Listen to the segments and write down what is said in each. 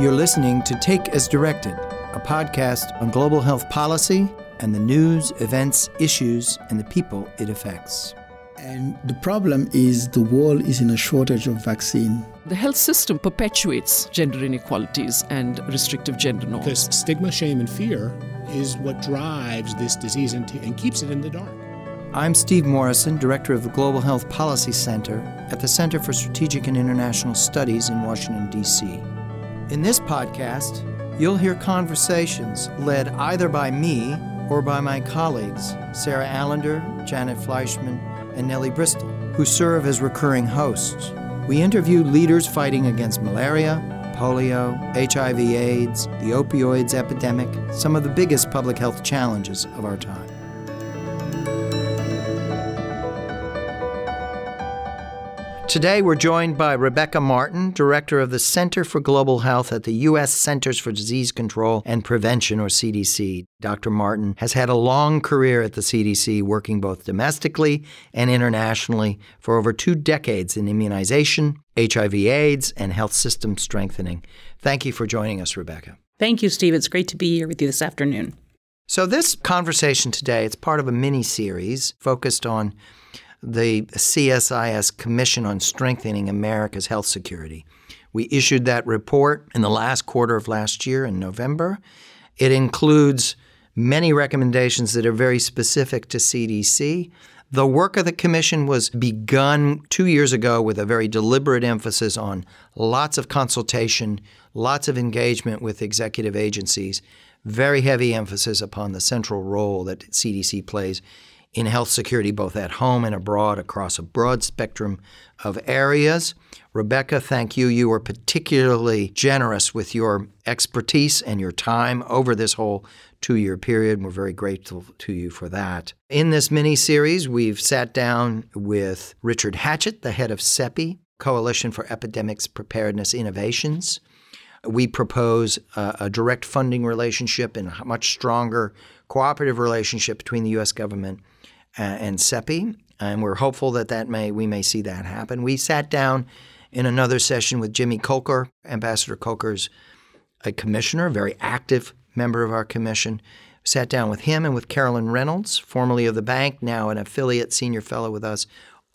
You're listening to Take as Directed, a podcast on global health policy and the news, events, issues, and the people it affects. And the problem is the world is in a shortage of vaccine. The health system perpetuates gender inequalities and restrictive gender norms. Because stigma, shame, and fear is what drives this disease and, and keeps it in the dark. I'm Steve Morrison, Director of the Global Health Policy Center at the Center for Strategic and International Studies in Washington, D.C. In this podcast, you'll hear conversations led either by me or by my colleagues, Sara Allinder, Janet Fleischman, and Nellie Bristol, who serve as recurring hosts. We interview leaders fighting against malaria, polio, HIV, AIDS, the opioids epidemic, some of the biggest public health challenges of our time. Today, we're joined by Rebecca Martin, Director of the Center for Global Health at the U.S. Centers for Disease Control and Prevention, or CDC. Dr. Martin has had a long career at the CDC, working both domestically and internationally for over two decades in immunization, HIV/AIDS, and health system strengthening. Thank you for joining us, Rebecca. Thank you, Steve. It's great to be here with you this afternoon. So, this conversation today, it's part of a mini series focused on the CSIS Commission on Strengthening America's Health Security. We issued that report in the last quarter of last year in November. It includes many recommendations that are very specific to CDC. The work of the commission was begun two years ago with a very deliberate emphasis on lots of consultation, lots of engagement with executive agencies, very heavy emphasis upon the central role that CDC plays in health security, both at home and abroad, across a broad spectrum of areas. Rebecca, thank you. You were particularly generous with your expertise and your time over this whole two year period. And we're very grateful to you for that. In this mini series, we've sat down with Richard Hatchett, the head of CEPI, Coalition for Epidemics Preparedness Innovations. We propose a, a direct funding relationship and a much stronger cooperative relationship between the U.S. government uh, and CEPI, and we're hopeful that that may we may see that happen. We sat down in another session with Jimmy Kolker, Ambassador Kolker's a commissioner, a very active member of our commission. Sat down with him and with Carolyn Reynolds, formerly of the bank, now an affiliate senior fellow with us,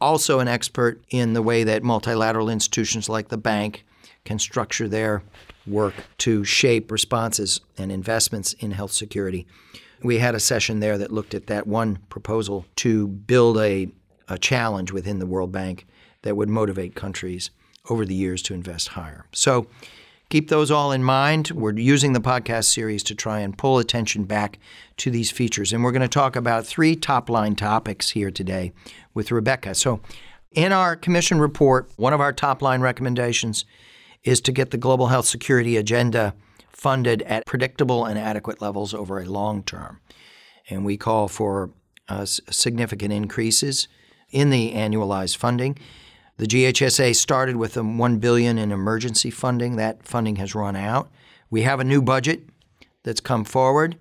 also an expert in the way that multilateral institutions like the bank can structure their work to shape responses and investments in health security. We had a session there that looked at that one proposal to build a, a challenge within the World Bank that would motivate countries over the years to invest higher. So keep those all in mind. We're using the podcast series to try and pull attention back to these features. And we're going to talk about three top line topics here today with Rebecca. So, in our commission report, one of our top line recommendations is to get the global health security agenda funded at predictable and adequate levels over a long term. And we call for uh, significant increases in the annualized funding. The GHSA started with a 1 billion in emergency funding. That funding has run out. We have a new budget that's come forward.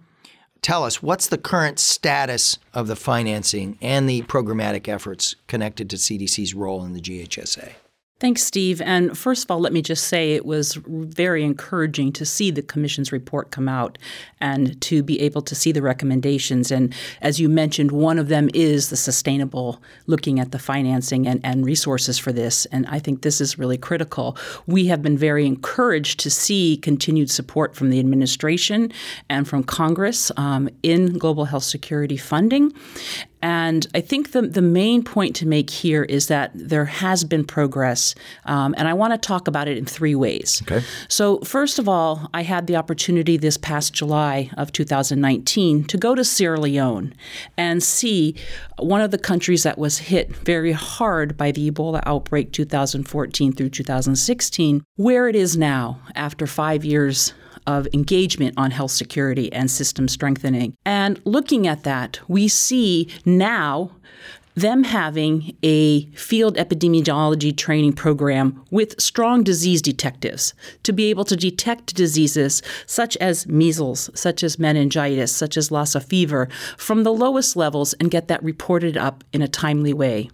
Tell us what's the current status of the financing and the programmatic efforts connected to CDC's role in the GHSA? Thanks, Steve. And first of all, let me just say it was very encouraging to see the Commission's report come out and to be able to see the recommendations. And as you mentioned, one of them is the sustainable, looking at the financing and, and resources for this. And I think this is really critical. We have been very encouraged to see continued support from the administration and from Congress um, in global health security funding. And I think the, the main point to make here is that there has been progress, um, and I want to talk about it in three ways. Okay. So, first of all, I had the opportunity this past July of 2019 to go to Sierra Leone and see one of the countries that was hit very hard by the Ebola outbreak 2014 through 2016, where it is now after five years of engagement on health security and system strengthening. And looking at that, we see now them having a field epidemiology training program with strong disease detectives to be able to detect diseases such as measles, such as meningitis, such as Lassa fever from the lowest levels and get that reported up in a timely way.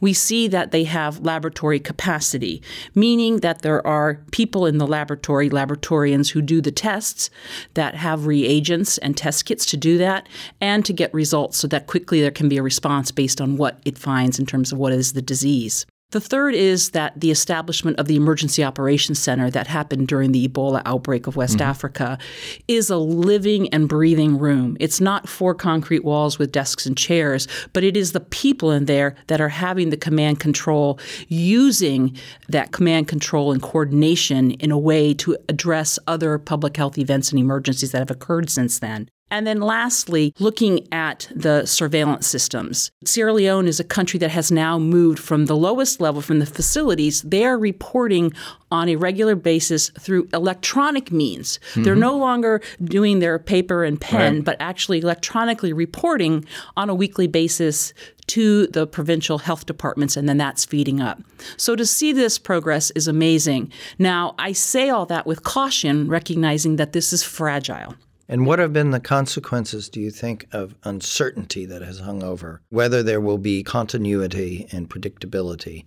We see that they have laboratory capacity, meaning that there are people in the laboratory, laboratorians who do the tests, that have reagents and test kits to do that, and to get results so that quickly there can be a response based on what it finds in terms of what is the disease. The third is that the establishment of the Emergency Operations Center that happened during the Ebola outbreak of West mm-hmm. Africa is a living and breathing room. It's not four concrete walls with desks and chairs, but it is the people in there that are having the command control, using that command control and coordination in a way to address other public health events and emergencies that have occurred since then. And then lastly, looking at the surveillance systems. Sierra Leone is a country that has now moved from the lowest level from the facilities. They are reporting on a regular basis through electronic means. Mm-hmm. They're no longer doing their paper and pen, right. but actually electronically reporting on a weekly basis to the provincial health departments, and then that's feeding up. So to see this progress is amazing. Now, I say all that with caution, recognizing that this is fragile. And what have been the consequences, do you think, of uncertainty that has hung over whether there will be continuity and predictability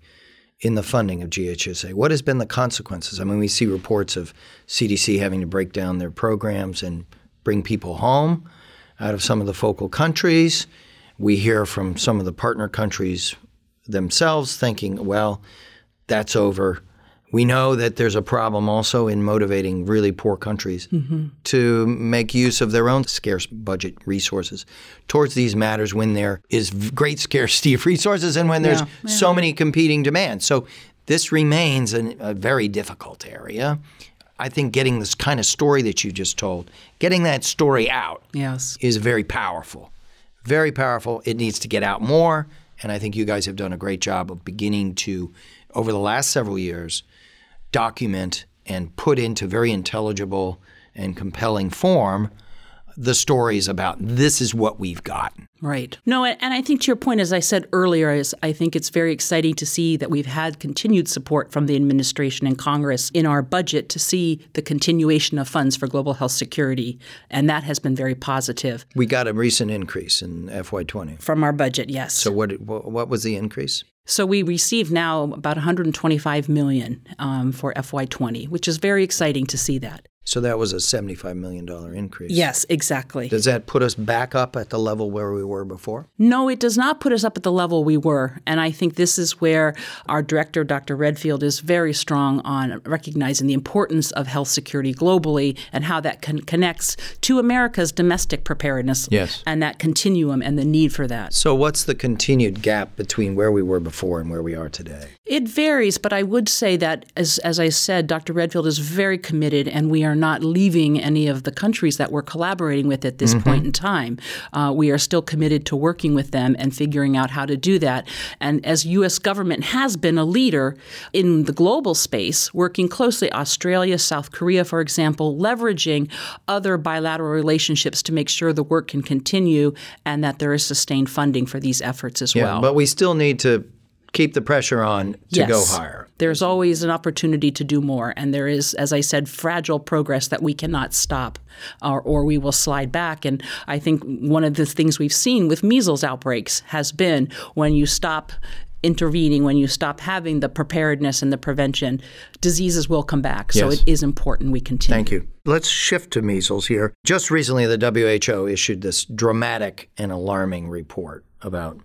in the funding of GHSA? What has been the consequences? I mean, we see reports of CDC having to break down their programs and bring people home out of some of the focal countries. We hear from some of the partner countries themselves thinking, well, that's over we know that there's a problem also in motivating really poor countries mm-hmm. to make use of their own scarce budget resources towards these matters when there is great scarcity of resources and when there's yeah, yeah. so many competing demands. So this remains an, a very difficult area. I think getting this kind of story that you just told, getting that story out yes. is very powerful. Very powerful. It needs to get out more. And I think you guys have done a great job of beginning to, over the last several years, document and put into very intelligible and compelling form the stories about this is what we've got. Right. No, and I think to your point, as I said earlier, is I think it's very exciting to see that we've had continued support from the administration and Congress in our budget to see the continuation of funds for global health security, and that has been very positive. We got a recent increase in FY20 from our budget. Yes. So what what was the increase? So we receive now about 125 million um, for FY20, which is very exciting to see that. So that was a $75 million increase. Yes, exactly. Does that put us back up at the level where we were before? No, it does not put us up at the level we were. And I think this is where our director, Dr. Redfield, is very strong on recognizing the importance of health security globally and how that con- connects to America's domestic preparedness yes. and that continuum and the need for that. So, what's the continued gap between where we were before and where we are today? It varies, but I would say that, as, as I said, Dr. Redfield is very committed and we are are not leaving any of the countries that we're collaborating with at this mm-hmm. point in time. Uh, we are still committed to working with them and figuring out how to do that. And as U.S. government has been a leader in the global space, working closely, Australia, South Korea, for example, leveraging other bilateral relationships to make sure the work can continue and that there is sustained funding for these efforts as yeah, well. But we still need to keep the pressure on to yes. go higher. There's always an opportunity to do more, and there is, as I said, fragile progress that we cannot stop, or, or we will slide back. And I think one of the things we've seen with measles outbreaks has been when you stop intervening, when you stop having the preparedness and the prevention, diseases will come back. So yes. it is important we continue. Thank you. Let's shift to measles here. Just recently, the WHO issued this dramatic and alarming report about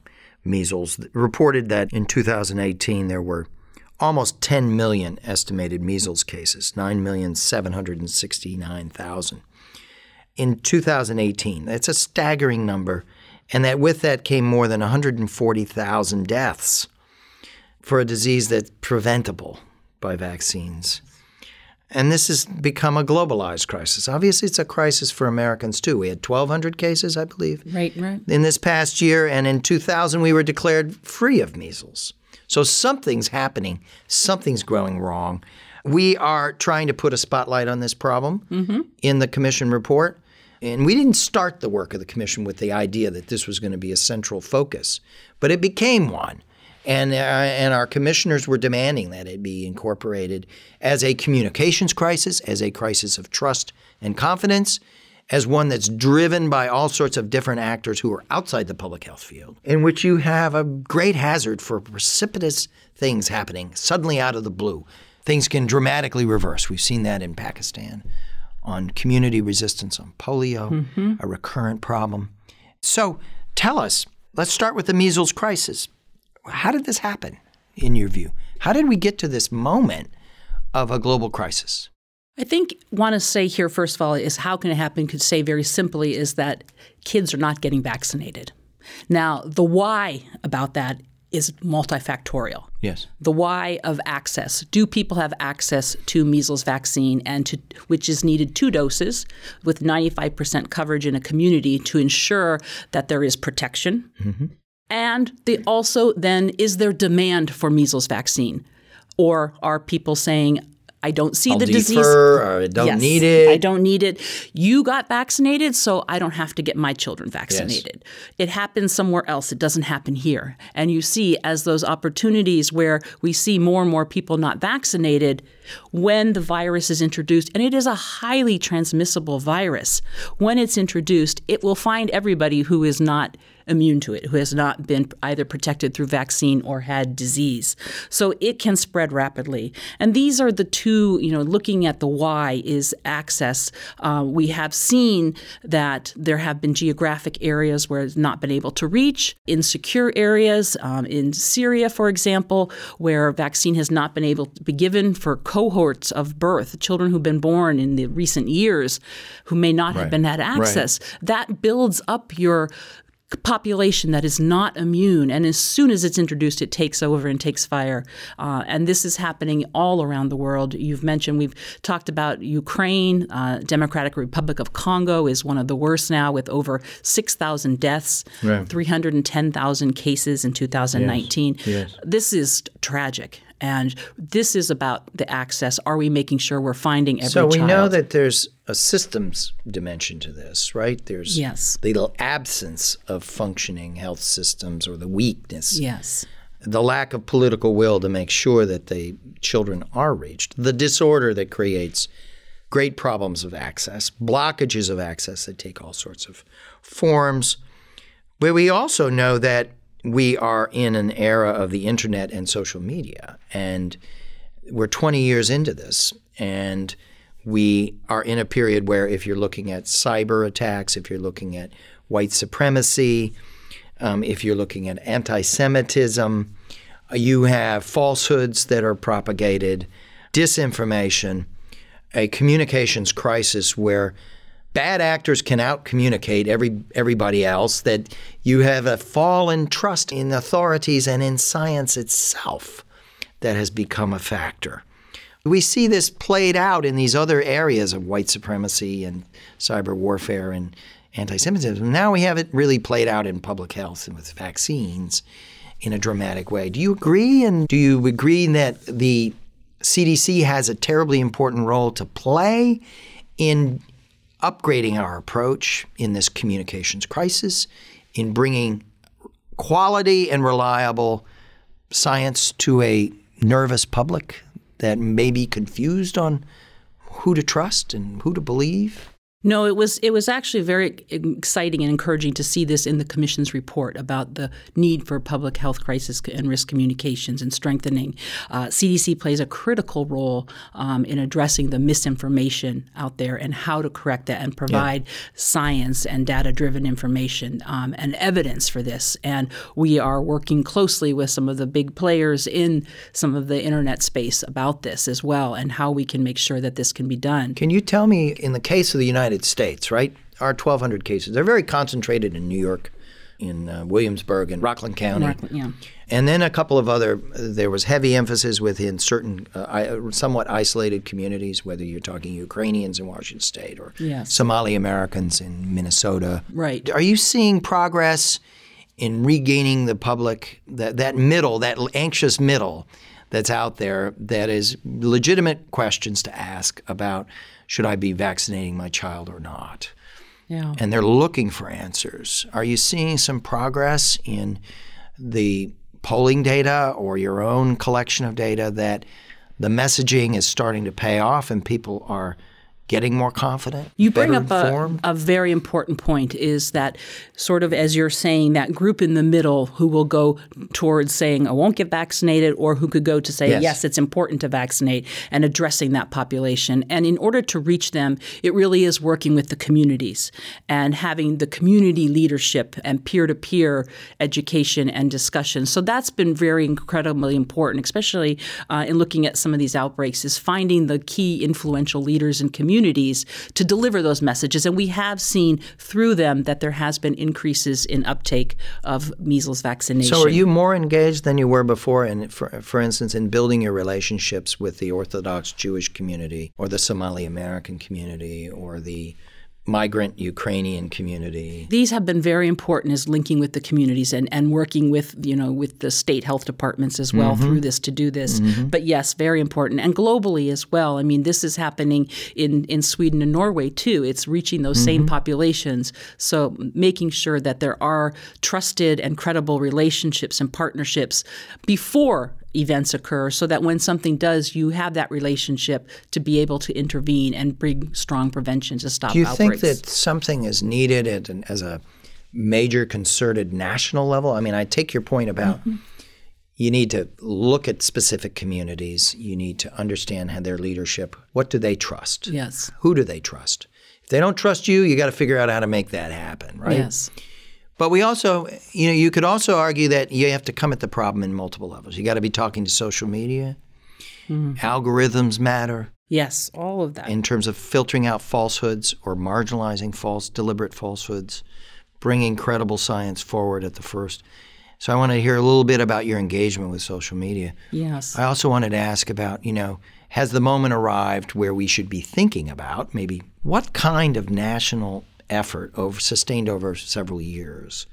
measles reported that in 2018 there were almost 10 million estimated measles cases, 9,769,000. In 2018, that's a staggering number, and that with that came more than 140,000 deaths for a disease that's preventable by vaccines. And this has become a globalized crisis. Obviously, it's a crisis for Americans too. We had 1,200 cases, I believe, right, right. in this past year, and in 2000 we were declared free of measles. So something's happening, something's growing wrong. We are trying to put a spotlight on this problem mm-hmm. in the commission report. And we didn't start the work of the commission with the idea that this was going to be a central focus, but it became one. And, uh, and our commissioners were demanding that it be incorporated as a communications crisis, as a crisis of trust and confidence, as one that's driven by all sorts of different actors who are outside the public health field, in which you have a great hazard for precipitous things happening suddenly out of the blue. Things can dramatically reverse. We've seen that in Pakistan on community resistance on polio, mm-hmm. a recurrent problem. So tell us, let's start with the measles crisis. How did this happen, in your view? How did we get to this moment of a global crisis? I think want to say here first of all is how can it happen? Could say very simply is that kids are not getting vaccinated. Now the why about that is multifactorial. Yes. The why of access. Do people have access to measles vaccine and to which is needed two doses with 95% coverage in a community to ensure that there is protection? Mm-hmm. And they also then is there demand for measles vaccine? Or are people saying I don't see I'll the defer, disease. Or I don't yes, need it. I don't need it. You got vaccinated, so I don't have to get my children vaccinated. Yes. It happens somewhere else. It doesn't happen here. And you see, as those opportunities where we see more and more people not vaccinated, when the virus is introduced, and it is a highly transmissible virus, when it's introduced, it will find everybody who is not immune to it, who has not been either protected through vaccine or had disease. So it can spread rapidly. And these are the two, you know, looking at the why is access. Uh, we have seen that there have been geographic areas where it's not been able to reach, insecure areas, um, in Syria, for example, where vaccine has not been able to be given for cohorts of birth, children who've been born in the recent years who may not right. have been had access. Right. That builds up your population that is not immune, and as soon as it's introduced, it takes over and takes fire. Uh, and this is happening all around the world. You've mentioned we've talked about Ukraine. Uh, Democratic Republic of Congo is one of the worst now, with over six thousand deaths, right. three hundred and ten thousand cases in 2019. Yes. Yes. This is tragic. And this is about the access. Are we making sure we're finding every So we child? know that there's a systems dimension to this, right? There's yes. the absence of functioning health systems or the weakness. Yes. The lack of political will to make sure that the children are reached. The disorder that creates great problems of access, blockages of access that take all sorts of forms. But we also know that we are in an era of the internet and social media, and we're 20 years into this, and we are in a period where if you're looking at cyber attacks, if you're looking at white supremacy, um, if you're looking at anti-Semitism, uh, you have falsehoods that are propagated, disinformation, a communications crisis where bad actors can out communicate every everybody else that you have a fallen trust in authorities and in science itself that has become a factor. We see this played out in these other areas of white supremacy and cyber warfare and anti-Semitism. Now we have it really played out in public health and with vaccines in a dramatic way. Do you agree? And do you agree that the CDC has a terribly important role to play in upgrading our approach in this communications crisis, in bringing quality and reliable science to a nervous public that may be confused on who to trust and who to believe? No, it was it was actually very exciting and encouraging to see this in the commission's report about the need for public health crisis and risk communications and strengthening. Uh, CDC plays a critical role um, in addressing the misinformation out there and how to correct that and provide yeah. science and data driven information um, and evidence for this. And we are working closely with some of the big players in some of the internet space about this as well and how we can make sure that this can be done. Can you tell me, in the case of the United United States, right? Our 1,200 cases. They're very concentrated in New York, in uh, Williamsburg, and Rockland County. Rockland, yeah. And then a couple of other, there was heavy emphasis within certain uh, somewhat isolated communities, whether you're talking Ukrainians in Washington State or yes. Somali Americans in Minnesota. Right. Are you seeing progress in regaining the public, that, that middle, that anxious middle that's out there that is legitimate questions to ask about should I be vaccinating my child or not? Yeah. And they're looking for answers. Are you seeing some progress in the polling data or your own collection of data that the messaging is starting to pay off and people are getting more confident? You bring up a, a very important point is that sort of as you're saying, that group in the middle who will go towards saying, I won't get vaccinated, or who could go to say, Yes. yes, it's important to vaccinate and addressing that population. And in order to reach them, it really is working with the communities and having the community leadership and peer to peer education and discussion. So that's been very incredibly important, especially uh, in looking at some of these outbreaks, is finding the key influential leaders in communities to deliver those messages. And we have seen through them that there has been increases in uptake of measles vaccination. So, are you more engaged than you were before, in, for, for instance, in building your relationships with the Orthodox Jewish community, or the Somali American community, or the migrant Ukrainian community? these have been very important as linking with the communities and, and working with you know with the state health departments as well mm-hmm. through this to do this. Mm-hmm. But yes very important. And globally as well. I mean this is happening in, in sweden and norway too. It's reaching those same mm-hmm. populations. So making sure that there are trusted and credible relationships and partnerships before events occur so that when something does you have that relationship to be able to intervene and bring strong prevention to stop Do you outbreaks think that something is needed at an, as a major concerted national level? I mean, I take your point about mm-hmm. you need to look at specific communities. You need to understand how their leadership. What do they trust? yes Who do they trust? If they don't trust you, you got to figure out how to make that happen, right? yes But we also, you know, you could also argue that you have to come at the problem in multiple levels. You got to be talking to social media. Mm-hmm. Algorithms matter yes all of that in terms of filtering out falsehoods or marginalizing false, deliberate falsehoods, bringing credible science forward at the first. So I want to hear a little bit about your engagement with social media. yes I also wanted to ask about, you know, has the moment arrived where we should be thinking about maybe what kind of national effort over sustained over several years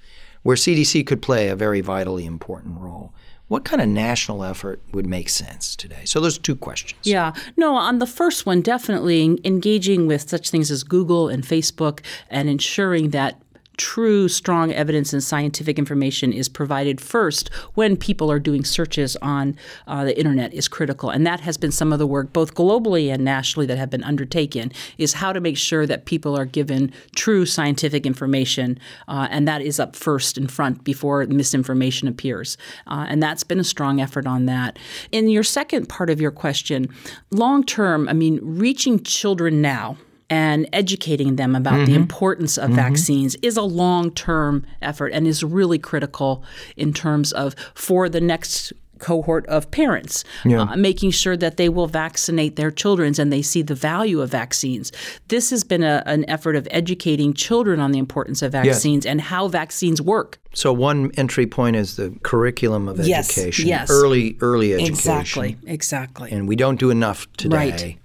where CDC could play a very vitally important role? What kind of national effort would make sense today? So those two questions. Yeah. No, on the first one, definitely engaging with such things as Google and Facebook and ensuring that true, strong evidence and scientific information is provided first when people are doing searches on uh, the internet is critical. And that has been some of the work, both globally and nationally, that have been undertaken, is how to make sure that people are given true scientific information. Uh, and that is up first in front before misinformation appears. Uh, and that's been a strong effort on that. In your second part of your question, long term, I mean, reaching children now and educating them about the importance of vaccines is a long term effort and is really critical in terms of for the next cohort of parents, uh, making sure that they will vaccinate their children and they see the value of vaccines. This has been a, an effort of educating children on the importance of vaccines and how vaccines work. So one entry point is the curriculum of Yes, education, yes. early early education. Exactly, exactly. And we don't do enough today Right.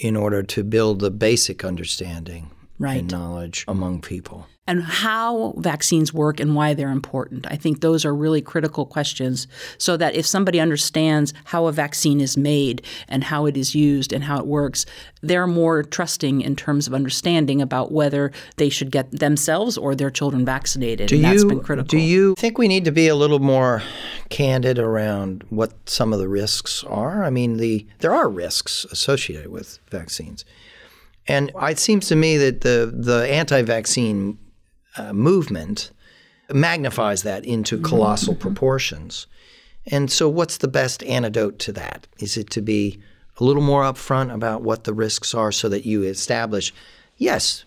In order to build the basic understanding Right. and knowledge among people. And how vaccines work and why they're important. I think those are really critical questions so that if somebody understands how a vaccine is made and how it is used and how it works, they're more trusting in terms of understanding about whether they should get themselves or their children vaccinated. Do and you been critical. do you think we need to be a little more candid around what some of the risks are? I mean, the there are risks associated with vaccines, and it seems to me that the the anti-vaccine uh, movement magnifies that into colossal proportions. And so, what's the best antidote to that? Is it to be a little more upfront about what the risks are so that you establish, yes,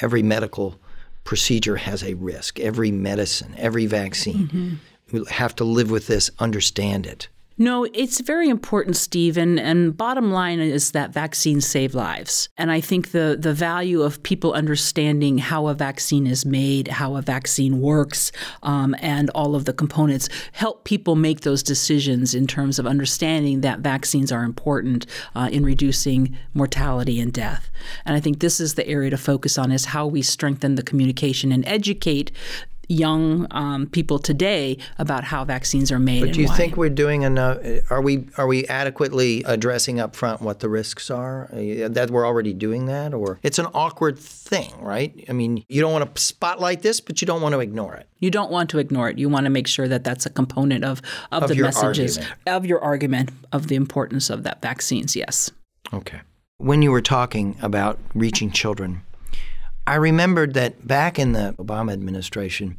every medical procedure has a risk, every medicine, every vaccine. We have to live with this, understand it. No, it's very important, Steve. And, and bottom line is that vaccines save lives. And I think the, the value of people understanding how a vaccine is made, how a vaccine works, um, and all of the components help people make those decisions in terms of understanding that vaccines are important uh, in reducing mortality and death. And I think this is the area to focus on is how we strengthen the communication and educate young um, people today about how vaccines are made. But do you why. think we're doing enough? Are we are we adequately addressing up front what the risks are? Uh, That we're already doing that, or it's an awkward thing, right? I mean, you don't want to spotlight this, but you don't want to ignore it. You don't want to ignore it. You want to make sure that that's a component of, of, Of the messages, argument. of your argument of the importance of that vaccines, yes. Okay. When you were talking about reaching children, I remembered that back in the Obama administration,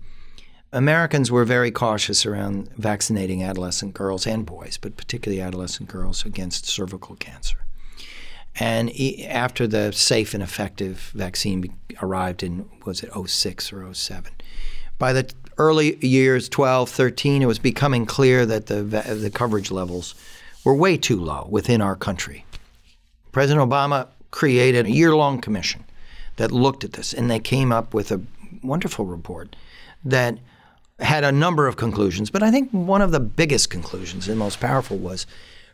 Americans were very cautious around vaccinating adolescent girls and boys, but particularly adolescent girls against cervical cancer. And after the safe and effective vaccine arrived in, was it 06 or 07? By the early years, 12, 13, it was becoming clear that the, the coverage levels were way too low within our country. President Obama created a year long commission that looked at this, and they came up with a wonderful report that had a number of conclusions. But I think one of the biggest conclusions and most powerful was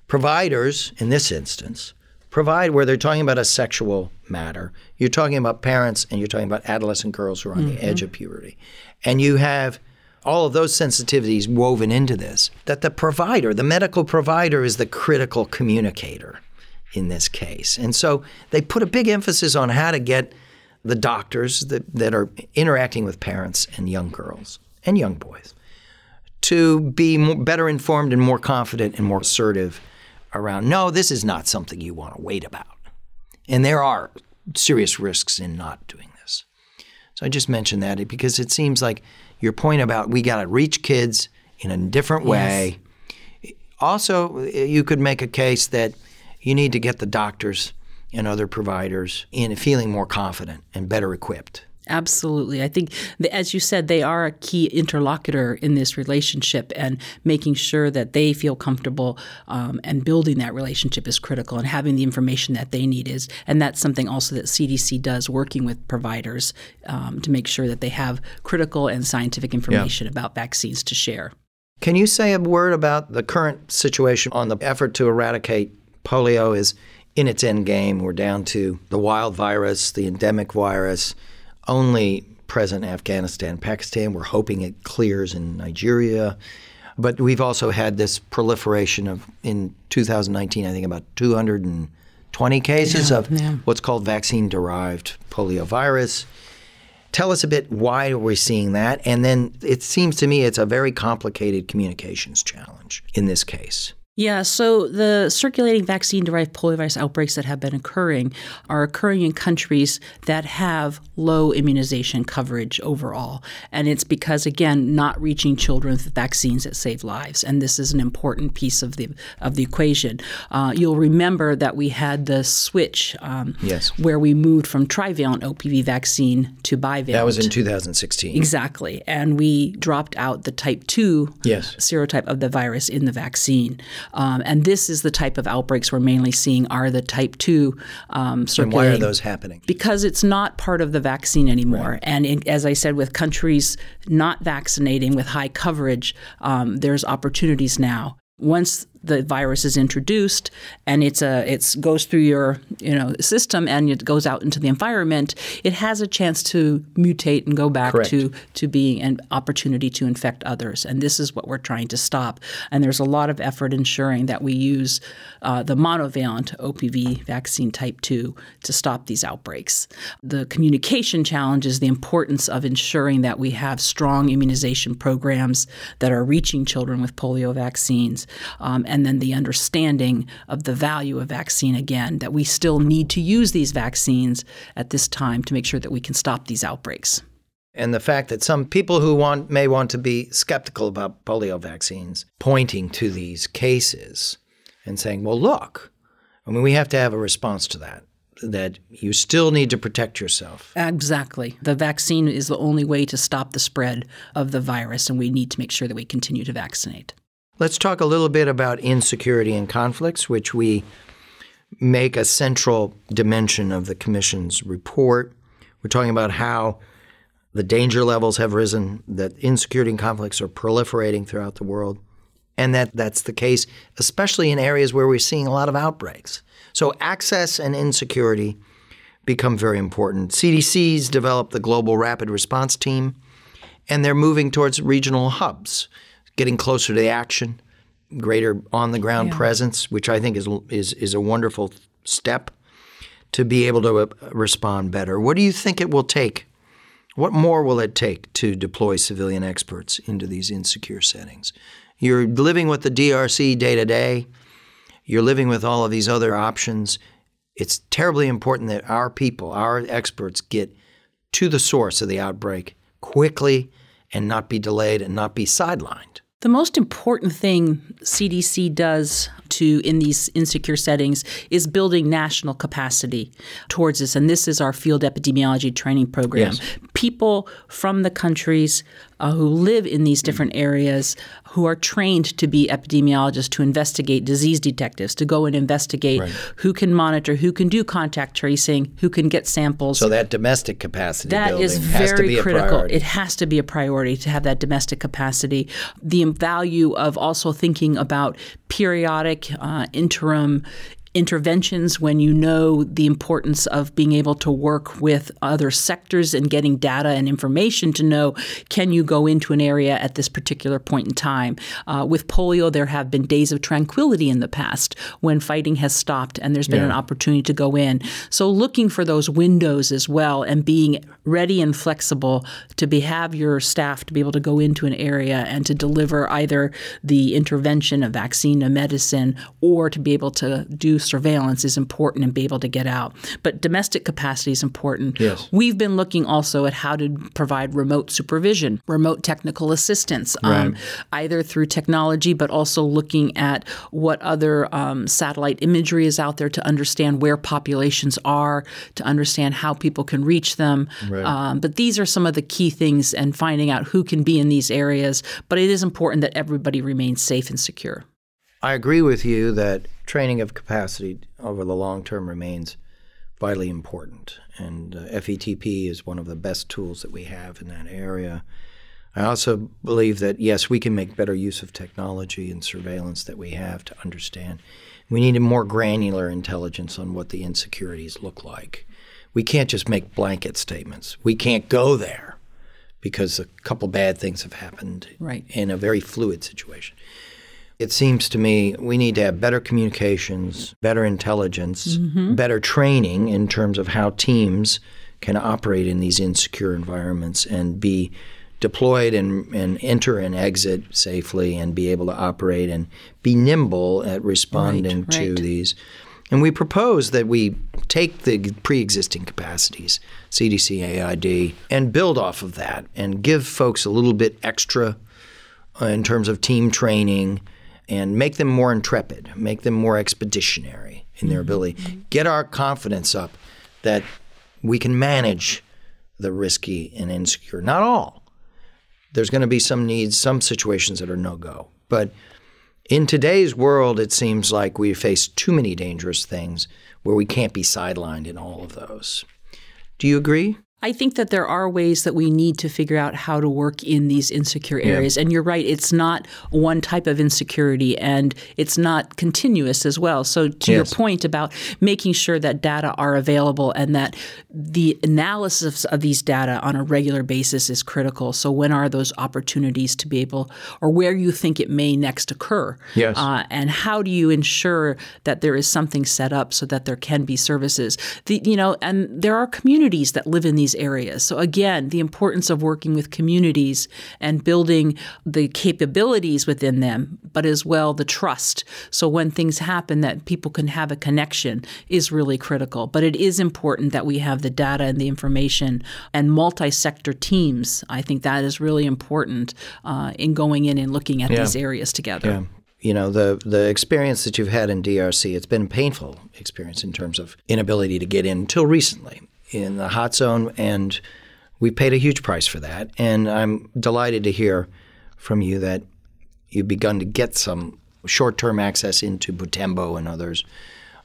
providers, in this instance, provide where they're talking about a sexual matter. You're talking about parents and you're talking about adolescent girls who are on mm-hmm. the edge of puberty. And you have all of those sensitivities woven into this that the provider, the medical provider, is the critical communicator in this case. And so they put a big emphasis on how to get the doctors that, that are interacting with parents and young girls and young boys to be more, better informed and more confident and more assertive around no, this is not something you want to wait about. And there are serious risks in not doing this. So I just mentioned that because it seems like your point about we got to reach kids in a different way. Yes. Also, you could make a case that you need to get the doctors and other providers in feeling more confident and better equipped Absolutely. I think, as you said, they are a key interlocutor in this relationship, and making sure that they feel comfortable um, and building that relationship is critical, and having the information that they need is. And that's something also that CDC does, working with providers um, to make sure that they have critical and scientific information yeah. about vaccines to share. Can you say a word about the current situation on the effort to eradicate polio? Is in its end game. We're down to the wild virus, the endemic virus only present in Afghanistan, Pakistan. We're hoping it clears in Nigeria. But we've also had this proliferation of, in 2019, I think about 220 cases yeah, of yeah. what's called vaccine derived poliovirus. Tell us a bit why are we seeing that? And then it seems to me it's a very complicated communications challenge in this case. Yeah, so the circulating vaccine derived poliovirus outbreaks that have been occurring are occurring in countries that have low immunization coverage overall. And it's because, again, not reaching children with vaccines that save lives. And this is an important piece of the, of the equation. Uh, you'll remember that we had the switch um, yes. where we moved from trivalent OPV vaccine to bivalent. That was in 2016. Exactly. And we dropped out the type 2 yes. serotype of the virus in the vaccine. Um, and this is the type of outbreaks we're mainly seeing are the type 2 um. And why are those happening? Because it's not part of the vaccine anymore. Right. And in, as I said, with countries not vaccinating with high coverage, um, there's opportunities now. Once the virus is introduced and it's a it's goes through your you know system and it goes out into the environment, it has a chance to mutate and go back Correct. to to being an opportunity to infect others. And this is what we're trying to stop. And there's a lot of effort ensuring that we use uh, the monovalent OPV vaccine type two to stop these outbreaks. The communication challenge is the importance of ensuring that we have strong immunization programs that are reaching children with polio vaccines. Um, and then the understanding of the value of vaccine again, that we still need to use these vaccines at this time to make sure that we can stop these outbreaks. And the fact that some people who want may want to be skeptical about polio vaccines pointing to these cases and saying, well, look, I mean, we have to have a response to that that you still need to protect yourself. Exactly. The vaccine is the only way to stop the spread of the virus, and we need to make sure that we continue to vaccinate. Let's talk a little bit about insecurity and conflicts, which we make a central dimension of the Commission's report. We're talking about how the danger levels have risen, that insecurity and conflicts are proliferating throughout the world, and that that's the case, especially in areas where we're seeing a lot of outbreaks. So, access and insecurity become very important. CDC's developed the Global Rapid Response Team, and they're moving towards regional hubs getting closer to the action, greater on the ground yeah. presence, which I think is is is a wonderful step to be able to uh, respond better. What do you think it will take? What more will it take to deploy civilian experts into these insecure settings? You're living with the DRC day to day. You're living with all of these other options. It's terribly important that our people, our experts, get to the source of the outbreak quickly and not be delayed and not be sidelined. The most important thing CDC does to in these insecure settings is building national capacity towards this and this is our field epidemiology training program. Yes. People from the countries uh, who live in these different areas who are trained to be epidemiologists to investigate disease detectives to go and investigate Right. who can monitor who can do contact tracing who can get samples So that domestic capacity that building is has to very critical. It has to be a priority to have that domestic capacity. The value of also thinking about periodic uh, interim interventions when you know the importance of being able to work with other sectors and getting data and information to know can you go into an area at this particular point in time. Uh, with polio, there have been days of tranquility in the past when fighting has stopped and there's been an opportunity to go in. So looking for those windows as well and being ready and flexible to be have your staff to be able to go into an area and to deliver either the intervention, a vaccine, a medicine, or to be able to do surveillance is important and be able to get out. But domestic capacity is important. Yes. We've been looking also at how to provide remote supervision, remote technical assistance, um, either through technology, but also looking at what other um, satellite imagery is out there to understand where populations are, to understand how people can reach them. Um, but these are some of the key things and finding out who can be in these areas. But it is important that everybody remains safe and secure. I agree with you that training of capacity over the long term remains vitally important, and uh, FETP is one of the best tools that we have in that area. I also believe that yes, we can make better use of technology and surveillance that we have to understand. We need a more granular intelligence on what the insecurities look like. We can't just make blanket statements. We can't go there because a couple bad things have happened Right. in a very fluid situation. It seems to me we need to have better communications, better intelligence, mm-hmm. better training in terms of how teams can operate in these insecure environments and be deployed and, and enter and exit safely and be able to operate and be nimble at responding Right, to right. these. And we propose that we take the pre existing capacities, CDC, AID, and build off of that and give folks a little bit extra in terms of team training and make them more intrepid, make them more expeditionary in their mm-hmm. ability, get our confidence up that we can manage the risky and insecure. Not all. There's going to be some needs, some situations that are no go. But in today's world, it seems like we face too many dangerous things where we can't be sidelined in all of those. Do you agree? I think that there are ways that we need to figure out how to work in these insecure areas. And you're right, it's not one type of insecurity and it's not continuous as well. So, to your point about making sure that data are available and that the analysis of these data on a regular basis is critical. So, when are those opportunities to be able, or where you think it may next occur? Yes. Uh, and how do you ensure that there is something set up so that there can be services? The, you know, and there are communities that live in these areas. So again, the importance of working with communities and building the capabilities within them, but as well the trust. So when things happen, that people can have a connection is really critical. But it is important that we have the data and the information and multi-sector teams. I think that is really important uh, in going in and looking at these areas together. Yeah. You know, the the experience that you've had in DRC, it's been a painful experience in terms of inability to get in until recently in the hot zone and we paid a huge price for that. And I'm delighted to hear from you that you've begun to get some short-term access into Butembo and others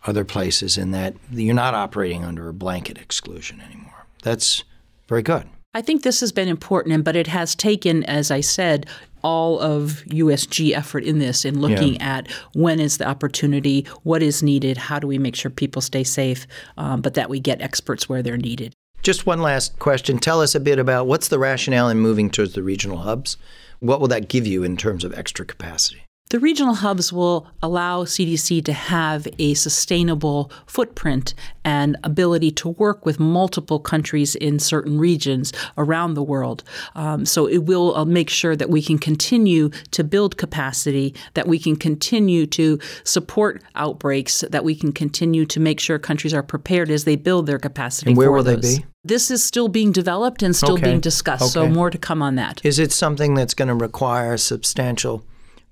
other places and that you're not operating under a blanket exclusion anymore. That's very good. I think this has been important, but it has taken, as I said, all of USG effort in this, in looking at when is the opportunity, what is needed, how do we make sure people stay safe, um, but that we get experts where they're needed. Just one last question. Tell us a bit about what's the rationale in moving towards the regional hubs? What will that give you in terms of extra capacity? The regional hubs will allow CDC to have a sustainable footprint and ability to work with multiple countries in certain regions around the world. Um, so it will uh, make sure that we can continue to build capacity, that we can continue to support outbreaks, that we can continue to make sure countries are prepared as they build their capacity. And where for will those. they be? This is still being developed and still Okay. being discussed, so more to come on that. Is it something that's going to require substantial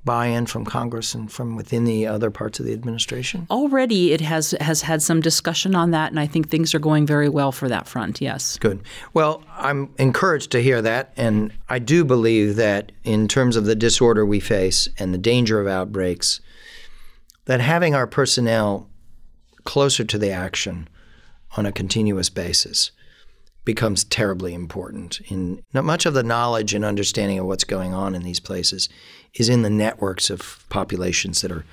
buy-in from Congress and from within the other parts of the administration? Already, it has has had some discussion on that, and I think things are going very well for that front. Yes. Good. Well, I'm encouraged to hear that, and I do believe that in terms of the disorder we face and the danger of outbreaks, that having our personnel closer to the action on a continuous basis becomes terribly important. In not much of the knowledge and understanding of what's going on in these places is in the networks of populations that are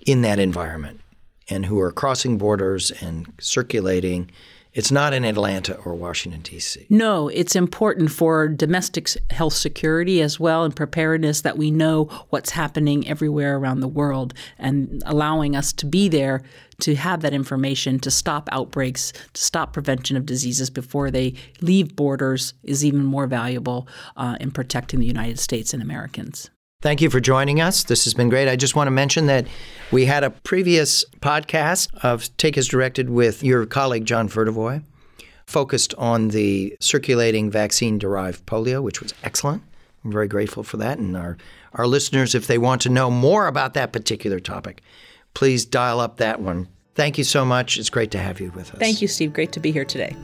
in that environment and who are crossing borders and circulating. It's not in Atlanta or Washington D.C. No, it's important for domestic health security as well and preparedness that we know what's happening everywhere around the world and allowing us to be there to have that information to stop outbreaks, to stop prevention of diseases before they leave borders is even more valuable uh, in protecting the United States and Americans. Thank you for joining us. This has been great. I just want to mention that we had a previous podcast of Take as Directed with your colleague John Vertefeuille, focused on the circulating vaccine derived polio, which was excellent. I'm very grateful for that. And our, our listeners, if they want to know more about that particular topic, please dial up that one. Thank you so much. It's great to have you with us. Thank you, Steve. Great to be here today.